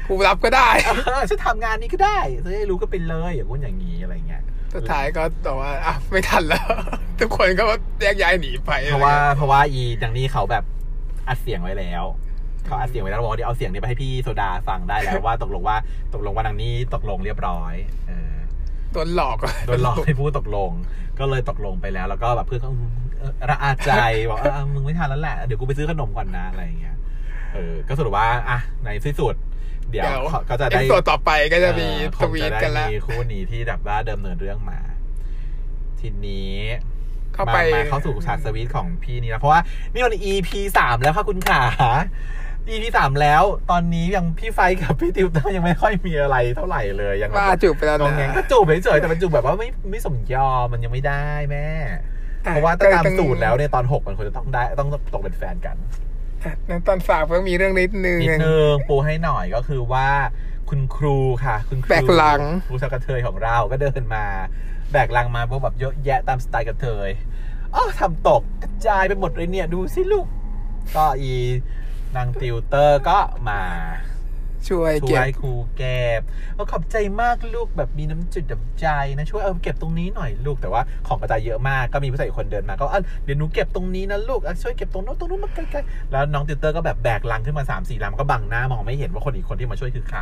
กูรับก็ได้เออฉันทำงานนี้ก็ได้จะได้รู้ก็เป็นเลยอย่างงู้นอย่างนี้อะไรเงี้ย สุดท้ายก็บอกว่าอะไม่ทันแล้ว ทุกคนก็แยกย้ายหนีไปเพราะว่าเพราะว่าอีอย่างนี้เขาแบบอัดเสียงไว้แล้วเขาอัดเสียงไว้แล้วบอกว่าเดี๋ยวเอาเสียงนี้ไปให้พี่โซดาฟังได้แล้วว่าตกลงว่าตกลงว่านางนี้ตกลงเรียบร้อยเออโดนหลอกโดนหลอกให้พูดตกลง ก็เลยตกลงไปแล้ว แล้วก็แบบเพื่อนก็เออระอาใจบอกเออมึงไม่ทันแล้วแหละเดี๋ยวกูไปซื้อขนมก่อนนะอะไรอย่างเงี้ยเออก็สรุปว่าอะในที่สุด เดี๋ยวเดี๋ยวเขาก็จะเอได้พิโซดต่อไปก็จะมีเออคสงวีจะทได้กันแล้วมีคู่นี้ที่แบบว่าเดิมเนินเรื่องมา ทีนี้เข้าไปมมาเข้าสู่ฉากสวีทของพี่นี่แล้วเพราะว่านี่มัน EP สามแล้วค่ะคุณขา EP สามแล้ว ตอนนี้ยังพี่ไฟกับพี่ติวเตอร์ยังไม่ค่อยมีอะไรเท่าไหร่เลยยังแบบว่าจูบไปแล้วงงแงงนะก็จูบเฉยๆแต่มันจูบแบบว่าไม่ไม่สมยอมมันยังไม่ได้แม่ เพราะว่าตามสูตรแล้วเนี่ยตอนหกมันควรจะต้องได้ต้องตกเป็นแฟนกัน ในตอนฝากเพิ่งมีเรื่องนิดนึงนิดนึงปูให้หน่อยก็คือว่าคุณครูค่ะ คุณครูแบกหลังครูชาวกระเทยของเราก็เดินมา แบกลังมาพวกแบบเยอะแยะตามสไตล์กระเทยอ๋อทำตกกระจายไปหมดเลยเนี่ย ดูสิลูก ก็อีนางติวเตอร์ก็มา ช่วยช่เก็วบ ยครูเก็บเออขอบใจมากลูกแบบมีน้ำจิตน้ำใจนะช่วยเออเก็บตรงนี้หน่อยลูกแต่ว่าของกระจายเยอะมากก็มีผู้ชายอีกคนเดินมาก็อะเดี๋ยวหนูเก็บตรงนี้นะลูกอะช่วยเก็บตรงโน้นตรงนู้นมาใกล้ๆแล้วน้องติวเตอร์ก็แบบแบกลังขึ้นมาสามสี่ลังก็บังหน้ามองไม่เห็นว่าคนอีกคนที่มาช่วยคือใคร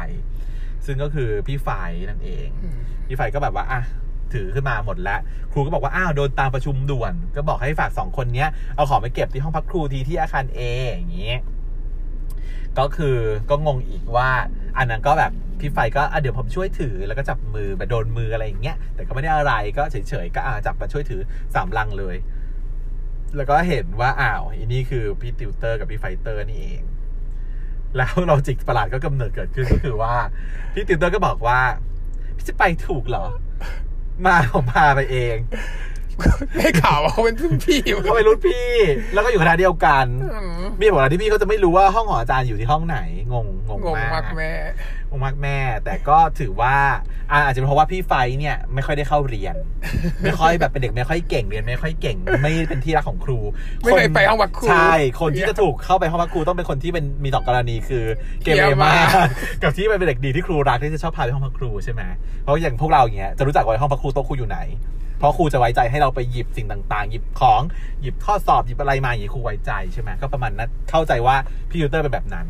ซึ่งก็คือพี่ฝ่ายนั่นเอง อืม พี่ไฟก็แบบว่าอะถือขึ้นมาหมดแล้ว ครูก็บอกว่าอ้าวโดนตามประชุมด่วน ก็บอกให้ฝากสองคนเนี้ยเอาของไปเก็บที่ห้องพักครูทีที่อาคารเออย่างงี้ ก็คือก็งงอีกว่า อันนั้นก็แบบพี่ไฟก็อะเดี๋ยวผมช่วยถือแล้วก็จับมือแบบโดนมืออะไรอย่างเงี้ยแต่ก็ไม่ได้อะไรก็เฉยๆก็อะจับมาช่วยถือสามลังเลย แล้วก็เห็นว่าอ้าวอันนี้คือพี่ติวเตอร์กับพี่ไฟเตอร์นี่เอง แล้วเราจิกประหลาดก็กำเนิดเกิดขึ้นก็คือว่าพี่ติวเตอร์ก็บอกว่าพี่จะไปถูกเหรอ มาผมพาไปเอง ได้ข่าวว่าเขาเป็นรุ่นพี่เขาเป็นรุ่นพี่ แล้วก็อยู่คณะเดียวกันอืมมีบอกว่าที่พี่เขาจะไม่รู้ว่าห้องของอาจารย์อยู่ที่ห้องไหน งงงงงงมากมากแม่งง มากแม่ แต่ก็ถือว่าอ่าอาจจะเป็นเพราะว่าพี่ไฟเนี่ยไม่ค่อยได้เข้าเรียน ไม่ค่อยแบบเป็นเด็กไม่ค่อยเก่งเรียนไม่ค่อยเก่ง ไม่เป็นที่รักของครูไม่เคยไปห้องพักครูใช่คนที่จะถูกเข้าไปห้องพักครูต้องเป็นคนที่เป็นมีสองกรณีคือเกเรเกเรมามากกกับที่เป็นเด็กดีที่ครูรักที่จะชอบพาไปห้องพักครูใช่ไหมเพราะอย่างพวกเราอย่างเงี้ยจะรู้จักว่าห้องพักครูโต๊ะครูอยู่ไหนเพราะครูจะไว้ใจให้เราไปหยิบสิ่งต่างๆ หยิบของหยิบข้อสอบหยิบอะไรมาอย่างนี้ครูไว้ใจใช่ไหมก็ประมาณนั้นเข้าใจว่าพี่ยูเตอร์เป็นแบบนั้น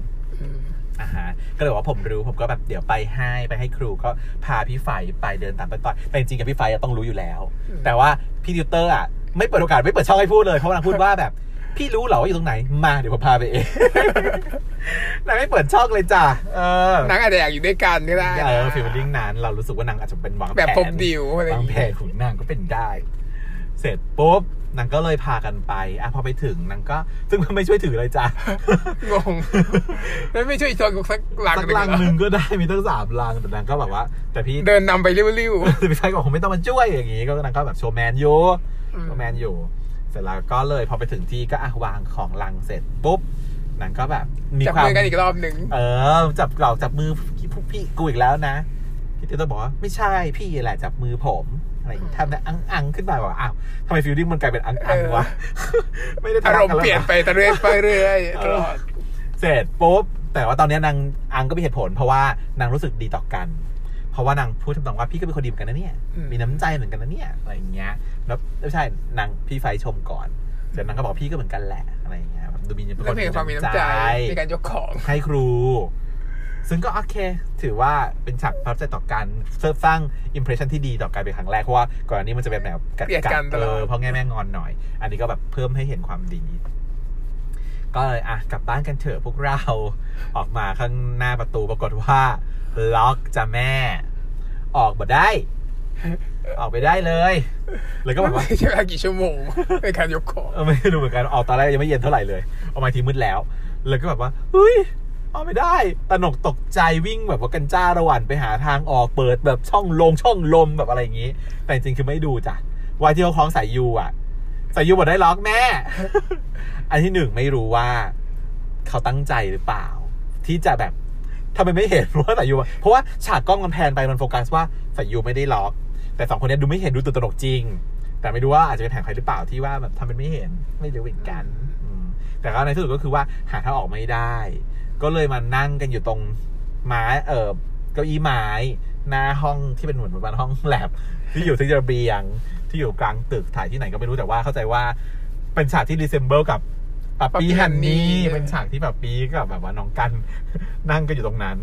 อืมอ่าฮะก็เลยว่าผมรู้ผมก็แบบเดี๋ยวไปให้ไปให้ครูก็พาพี่ไฟไปเดินตามไปต่อยแต่จริงๆกับพี่ไฟอะต้องรู้อยู่แล้ว แต่ว่าพี่ติวเตอร์อะไม่เปิดโอกาสไม่เปิดช่องให้พูดเลยเพราะว่านางพูดว่าแบบพี่รู้เหรอว่าอยู่ตรงไหน มาเดี๋ยวผมพาไปเองนางไม่เปิดช่องเลยจ้ะเออนางอาจจะอยากอยู่ด้วยกันก็ได้เออฟิลลิ่งนั้น เรารู้สึกว่านางอาจจะเป็นวางแผนแบบผมดิวอะไรอวาย่างงแผเงี้นยของนางก็เป็นได้ เสร็จปุ๊บ นางก็เลยพากันไปอะพอไปถึงนางก็ ซึ่งมันไม่ช่วยถือเลยจ้ะงงแล้วไม่ช่วยชวนกูสักหลังสักหนึ่งลังเหรอหนึ่งก็ได้มีตั้งสามลังแต่นางก็แบบว่า แต่พี่เดินนำไปริ้วพี่ไฟบอกผมไม่ต้องมาช่วยอย่างงี้ก็นางก็แบบโชว์แมนอยู่อืมโชว์แมนอยู่เสร็จแล้วก็เลยพอไปถึงที่ก็อะวางของลังเสร็จปุ๊บนางก็แบบมีๆจับความมือกันอีกรอบหนึ่งเออ จับเราจับมือพี่พี่พี่กูอีกแล้วนะพี่เต้ต้องบอกว่าไม่ใช่พี่แหละจับมือผม อะไรอย่างงี้ทำนะอังอังขึ้นมาบอกว่าอ้าวทำไมฟิลลิ่งมันกลายเป็นอังอังวะไม่ได้ทะอารเลาะมกันณ์แล้วเปลี่ยนไปตะเรื่อยไปเรื่อยตลอดเสร็จปุ๊บแต่ว่าตอนนี้นางอังก็มีเหตุผล เพราะว่านางรู้สึกดีต่อกัน เพราะว่านางพูดทำนองว่าพี่ก็เป็นคนดีเหมือนกันนะเนี่ยอืมมีน้ำใจเหมือนกันนะเนี่ยอะไรอย่างเงี้ยแล้วไม่ใช่นางพี่ไฟชมก่อนเสร็จนางก็บอกพี่ก็เหมือนกันแหละอะไรอย่างเงี้ยแบบดูมีเป็นคแล้วนมีความมีน้ำใจมีการยกของให้ครู ซึ่งก็โอเค ถือว่าเป็นฉากประทับใจต่อการสร้างอิมเพรสชันที่ดีต่อการเป็นครั้งแรกเพราะว่าก่อนอันนี้มันจะเป็นแนวกัดเกลียดกันตเอลอดอเพราะแง่แม่งอนหน่อย อันนี้ก็แบบเพิ่มให้เห็นความดี ก็เลยอะกลับบ้านกันเถอะพวกเราออกมาข้างหน้าประตูปรากฏว่าล็อกจะแม่ ออกมาได้ออกไปได้เลย แล้วก็แบบว่าไม่ใช่เวลากี่ชั่วโมงในการยกของเออไม่รู้เหมือนกัน ออกตอนแรกยังไม่เย็นเท่าไหร่เลย ออกมาทีมืดแล้ว แล้วก็แบบว่าเฮ้ย ออกไม่ได้ตนกตกใจวิ่งแบบว่ากันจ้าระหว่างไปหาทางออกเปิดแบบช่องลงช่องลมแบบอะไรอย่างนี้ แต่จริงคือไม่ดูจ้ะวายที่เขาคล้องสายยูอะสายยูบอกได้ล็อกแม่ อันที่หนึ่งไม่รู้ว่า เขาตั้งใจหรือเปล่า ที่จะแบบทำไมไม่เห็นว่าสายยูอะเพราะว่าฉากกล้องมันแพนไปมันโฟกัสว่าสายยูไม่ได้ล็อก แต่สองคนนี้ดูไม่เห็นดูตื่นตระหนกจริง แต่ไม่รู้ว่าอาจจะเป็นแผนใครหรือเปล่าที่ว่าแบบทำเป็นไม่เห็นไม่รู้เหมือนกันแต่ก็ในที่สุดก็คือว่าหาทางออกไม่ได้ ก็เลยมานั่งกันอยู่ตรงไม้เออเก้าอี้ไม้หน้าห้องที่เป็นเหมือนประมาณห้องแลบที่อยู่ที่ระเบียงที่อยู่กลางตึกถ่ายที่ไหนก็ไม่รู้แต่ว่าเข้าใจว่าเป็นฉากที่รีเซมเบิลกับปัปปี้ Puppy ฮันนี่ Honey เป็นฉากที่ปัปปี้กับแบบว่าน้องกัน นั่งกันอยู่ตรงนั้น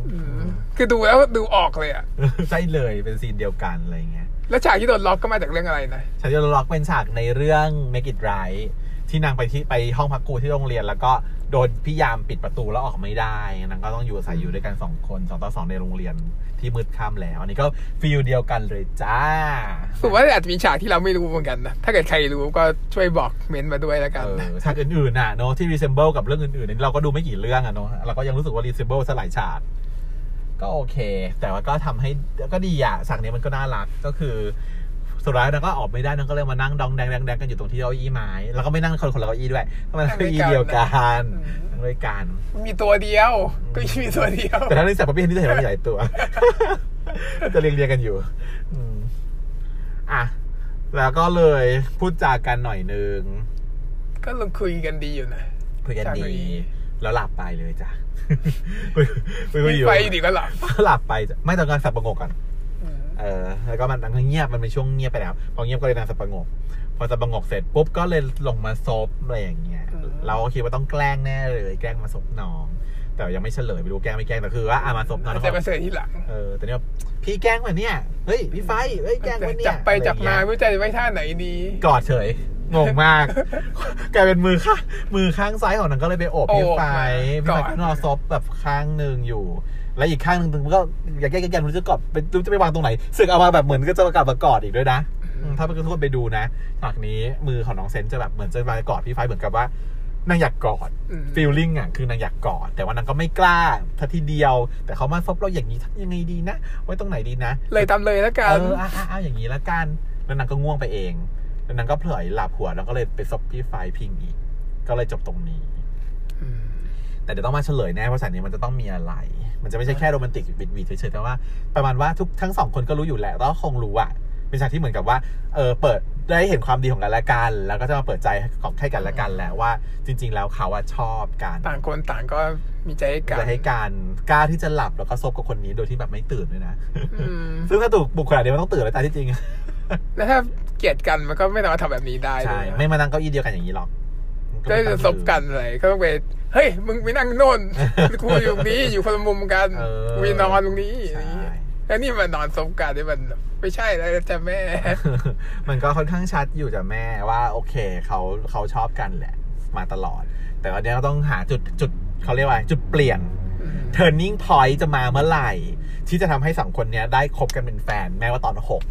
คือดูแล้วดูออกเลยอะใช่เลยเป็น scene เดียวกันอะไรอย่างเงี้ยแล้วฉากที่โดนล็อกก็มาจากเรื่องอะไรนะฉากที่เราล็อกเป็นฉากในเรื่อง Make It Right ที่นางไปที่ไปห้องพักครูที่โรงเรียน แล้วก็โดนพี่ยามปิดประตูแล้วออกไม่ได้นางก็ต้องอยู่อาศัยอยู่ด้วยกันสองคนสองต่อสองในโรงเรียนที่มืดค่ำแล้ว อันนี้ก็ feel เดียวกันเลยจ้าสุว่าอาจจะมีฉากที่เราไม่รู้เหมือนกันนะถ้าเกิดใครรู้ก็ช่วยบอกเมนต์มาด้วยแล้วกันเออฉากอื่นๆน่ะเนาะที่ resemble กับเรื่องอื่นๆนี่เราก็ดูไม่กี่เรื่องอะเนาะเราก็ยังรู้สึกว่า resemble ซะหลายฉากก็โอเค แต่ว่าก็ทำให้ก็ดีอะฉากนี้มันก็น่ารักก็คือ สุดท้ายนางก็ออกไม่ได้นางก็เลยมานั่งดองแดงแดงแดงกันอยู่ตรงที่เก้าอี้ไม้แล้วก็ไม่นั่งคนคนละเก้าอี้ด้วยก็มานั่งเก้าอี้เดียวกันนั่งด้วยกันมีตัวเดียวก็มีตัวเดียว แต่ถ้าในแสบประเภทนี้จะเห็นว่ามีหลายตัวจะเรียงเรียงๆกันอยู่อืมอะแล้วก็เลยพูดจากันหน่อยนึงก็ลงคุยกันดีอยู่นะคุยกันฉากดีนี้แล้วหลับไปเลยจ้ะคุยคุยคุยอยู่ไปดีก็หลับหลับไปจ้ะไม่ตอนการสับประงกก่อนอืม เออแล้วก็มันมันเงียบมันเป็นช่วงเงียบไปแล้วพอเงียบก็เลยนางสับประงกพอสับประงกเสร็จปุ๊บก็เลยลงมาซบอะไรอย่างเงี้ยเราก็คิดว่าต้องแกล้งแน่เลยแกล้งมาซบน้อง แต่ยังไม่เฉลยไม่รู้แกล้งไม่แกล้งแต่คือว่าอะมาซบน้องอาจแล้วจะก็มาเสยที่หลังเออแต่เนี่ยพี่แกล้งมาเนี่ยเฮ้ยพี่ไฟเฮ้ยแกล้งมาเนี่ยจับไปจับมาอะไรอย่งไม่เงี้ยรู้จะไว้ท่าไหนดีกอดเฉยงงมากกลายเป็นมือข้างมือข้างซ้ายของนางก็เลยไปโอบพี่ไฟโอบมาพี่ไฟกอดก็นอนซบแบบข้างหนึ่งอยู่ แล้วอีกข้างหนึ่งมันก็อยากแก้กันรู้จะกอดไปรู้จะไปวางตรงไหนสึกเอามาแบบเหมือนก็จะมากลับมากอดอีกด้วยนะอืมถ้าเป็นทุกคนไปดูนะฉากนี้มือของน้องเซนจะแบบเหมือนจะมากอดพี่ไฟเหมือนกับว่านางอยากกอดอืมฟีลลิ่งอะคือนางอยากกอด แต่ว่านางก็ไม่กล้าทัทีเดียว แต่เขามาซบเราอย่างนี้ทำยังไงดีนะ ไว้ตรงไหนดีนะ เลยทำเลยแล้วกัเอนออะอะอะอย่างนี้ละกัน แล้วนางก็ง่วงไปเอง แล้วนางก็เผลอหลับหัวแล้วก็เลยไปซบพี่ไฟพิงอีก ก็เลยจบตรงนี้ม แต่เดี๋ยวต้องมาเฉลยแน่เพราะฉากนี้มันจะต้องมีอะไร มันจะไม่ใช่แค่โรแมนติกบิดวีเฉยๆแต่ว่าประมาณว่าทุกทั้งสองคนก็รู้อยู่แหละแล้วก็คงรู้อะเป็นฉากที่เหมือนกับว่า เออ เปิดได้เห็นความดีของกันและกัน แล้วก็จะมาเปิดใจของให้กันและกันแหละว่า จริง ๆ แล้วเขาอะชอบกัน ต่างคนต่างก็มีใจให้กันจะให้การกล้าที่จะหลับแล้วก็ซบกับคนนี้โดยที่แบบไม่ตื่นด้วยนะอืมซึ่งถ้าถูกบุกขนาดนี้มันต้องตื่นแล้วแต่ที่จริง แล้วถ้าเกลียดกันมันก็ไม่สามารถทำแบบนี้ได้ ใช่เลยนะไม่มานั่งเก้าอี้เดียวกันอย่างนี้หรอกมันก็ ไม่จะตั้งซบกันอะไรก็ต้องไปเฮ้ย มึงไปนั่งโน่นกูอยู่ตรงนี้อยู่คนละมุมกันเออกูไปนอนตรงนี้ใช่แล้วนี่มันนอนซบกันนี่มันไม่ใช่แล้วจ้ะแม่ มันก็ค่อนข้างชัดอยู่จากแม่ว่าโอเคเขาเขาชอบกันแหละ มาตลอด แต่วันนี้ก็ต้องหาจุดจุดเขาเรียกว่าจุดเปลี่ยน turning point จะมาเมื่อไหร่ ที่จะทำให้สองคนเนี้ยได้คบกันเป็นแฟน แม้ว่าตอนหก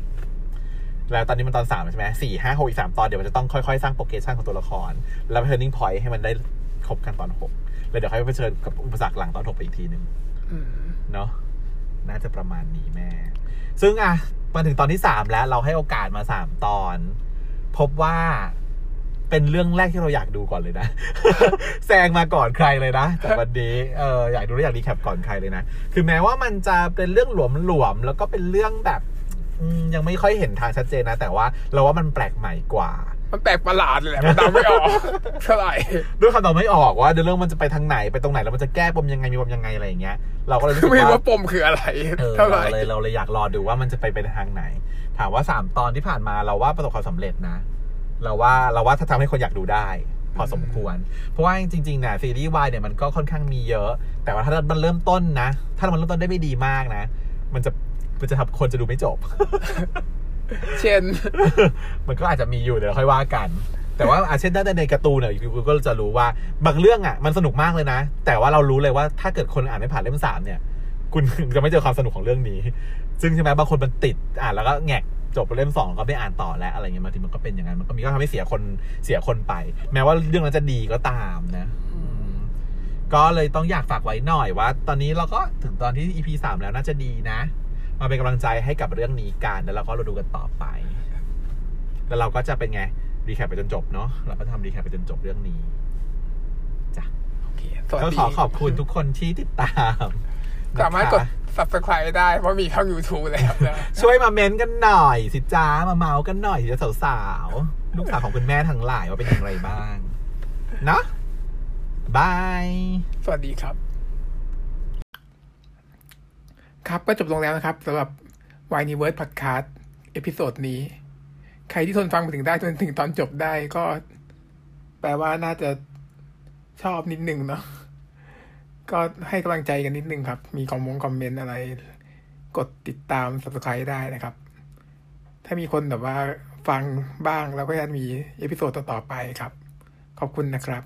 แล้วตอนนี้มันตอนสามใช่ไหมสี่ห้าหกอีกสามตอนเดี๋ยวมันจะต้องค่อยๆ สร้างโปรเกชันของตัวละคร แล้ว turning point ให้มันได้คบกันตอนหกแล้วเดี๋ยวค่อยเผชิญกับอุปสรรคหลังตอนหกไปอีกทีหนึ่งอืมเนาะน่าจะประมาณนี้แม่ ซึ่งอะมาถึงตอนที่สามแล้ว เราให้โอกาสมาสามตอน พบว่าเป็นเรื่องแรกที่เราอยากดูก่อนเลยนะ แซงมาก่อนใครเลยนะแต่วันนี้เอออยากดูและอยากรีแคปก่อนใครเลยนะ คือแม้ว่ามันจะเป็นเรื่องหลวมๆแล้วก็เป็นเรื่องแบบอืม ยังไม่ค่อยเห็นทางชัดเจนนะ แต่ว่าเราว่ามันแปลกใหม่กว่า มันแปลกประหลาดเลยแหละมันเดาไม่ออกเท่าไหร่ด้วยคำตอบไม่ออกว่าเรื่องมันจะไปทางไหนไปตรงไหนแล้วมันจะแก้ปมยังไงมีปมยังไงอะไรอย่างเงี้ยเราก็เลยรู้สึกไม่รู้ว่าว่าปมคืออะไรเออเท่าไหร่เราเลยเราเลยอยากรอดูว่ามันจะไปเป็นทางไหน ถามว่าสามตอนที่ผ่านมาเราว่าประสบความสำเร็จนะ เราว่าเราว่าถ้าทำให้คนอยากดูได้พอสมควร เพราะว่าจริงๆเนี่ยซีรีส์วายเนี่ยมันก็ค่อนข้างมีเยอะ แต่ว่าถ้ามันเริ่มต้นนะ ถ้ามันเริ่มต้นได้ไม่ดีมากนะ มันจะ มันจะทำคนจะดูไม่จบ เช่น มันก็อาจจะมีอยู่เดี๋ยวเราค่อยว่ากัน แต่ว่าอาเช่นถ้าในการ์ตูนเนี่ยคุณก็จะรู้ว่าบางเรื่องอะมันสนุกมากเลยนะ แต่ว่าเรารู้เลยว่าถ้าเกิดคนอ่านไม่ผ่านเล่มสามเนี่ย คุณจะไม่เจอความสนุกของเรื่องนี้ ซึ่งใช่ไหมบางคนมันติดอ่านแล้วก็แงกจบเล่มสองก็ไม่อ่านต่อแล้วอะไรเงี้ยบางทีมันก็เป็นอย่างนั้นมันก็มีก็ทำให้เสียคนเสียคนไป แม้ว่าเรื่องนั้นจะดีก็ตามนะอืมก็เลยต้องอยากฝากไว้หน่อยว่า ตอนนี้เราก็ถึงตอนที่ EP สามแล้วน่าจะดีนะ มาเป็นกำลังใจให้กับเรื่องนี้กันแล้วเราก็เราดูกันต่อไป แล้วเราก็จะเป็นไงรีแคปไปจนจบเนาะเราก็ทำรีแคปไปจนจบเรื่องนี้จ้ะโอเคสวัสก็ดีขอขอบคุณทุกคนที่ติดตามนะคะสามารถกด subscribe ได้ เพราะมีช่อง YouTube แล้วนะช่วยมาเม้นกันหน่อยสิจ้ามาเมาส์กันหน่อยสิจ้าสาวๆลูกสาวของคุณแม่ทั้งหลายว่าเป็นอย่างไรบ้างเนาะบาย สวัสดีครับ ครับก็จบลงแล้วนะครับสำหรับ w i n e w o r d Podcast episode นี้ ใครที่ทนฟังมาถึงได้จนถึงตอนจบได้ก็ แปลว่าน่าจะชอบนิดนึงเนาะก็ให้กำลังใจกันนิดนึงครับ มีคอมมงคอมเมนต์อะไร กดติดตาม subscribe ได้นะครับ ถ้ามีคนแบบว่าฟังบ้างแล้วก็จะมี episode ต่อๆไปครับ ขอบคุณนะครับ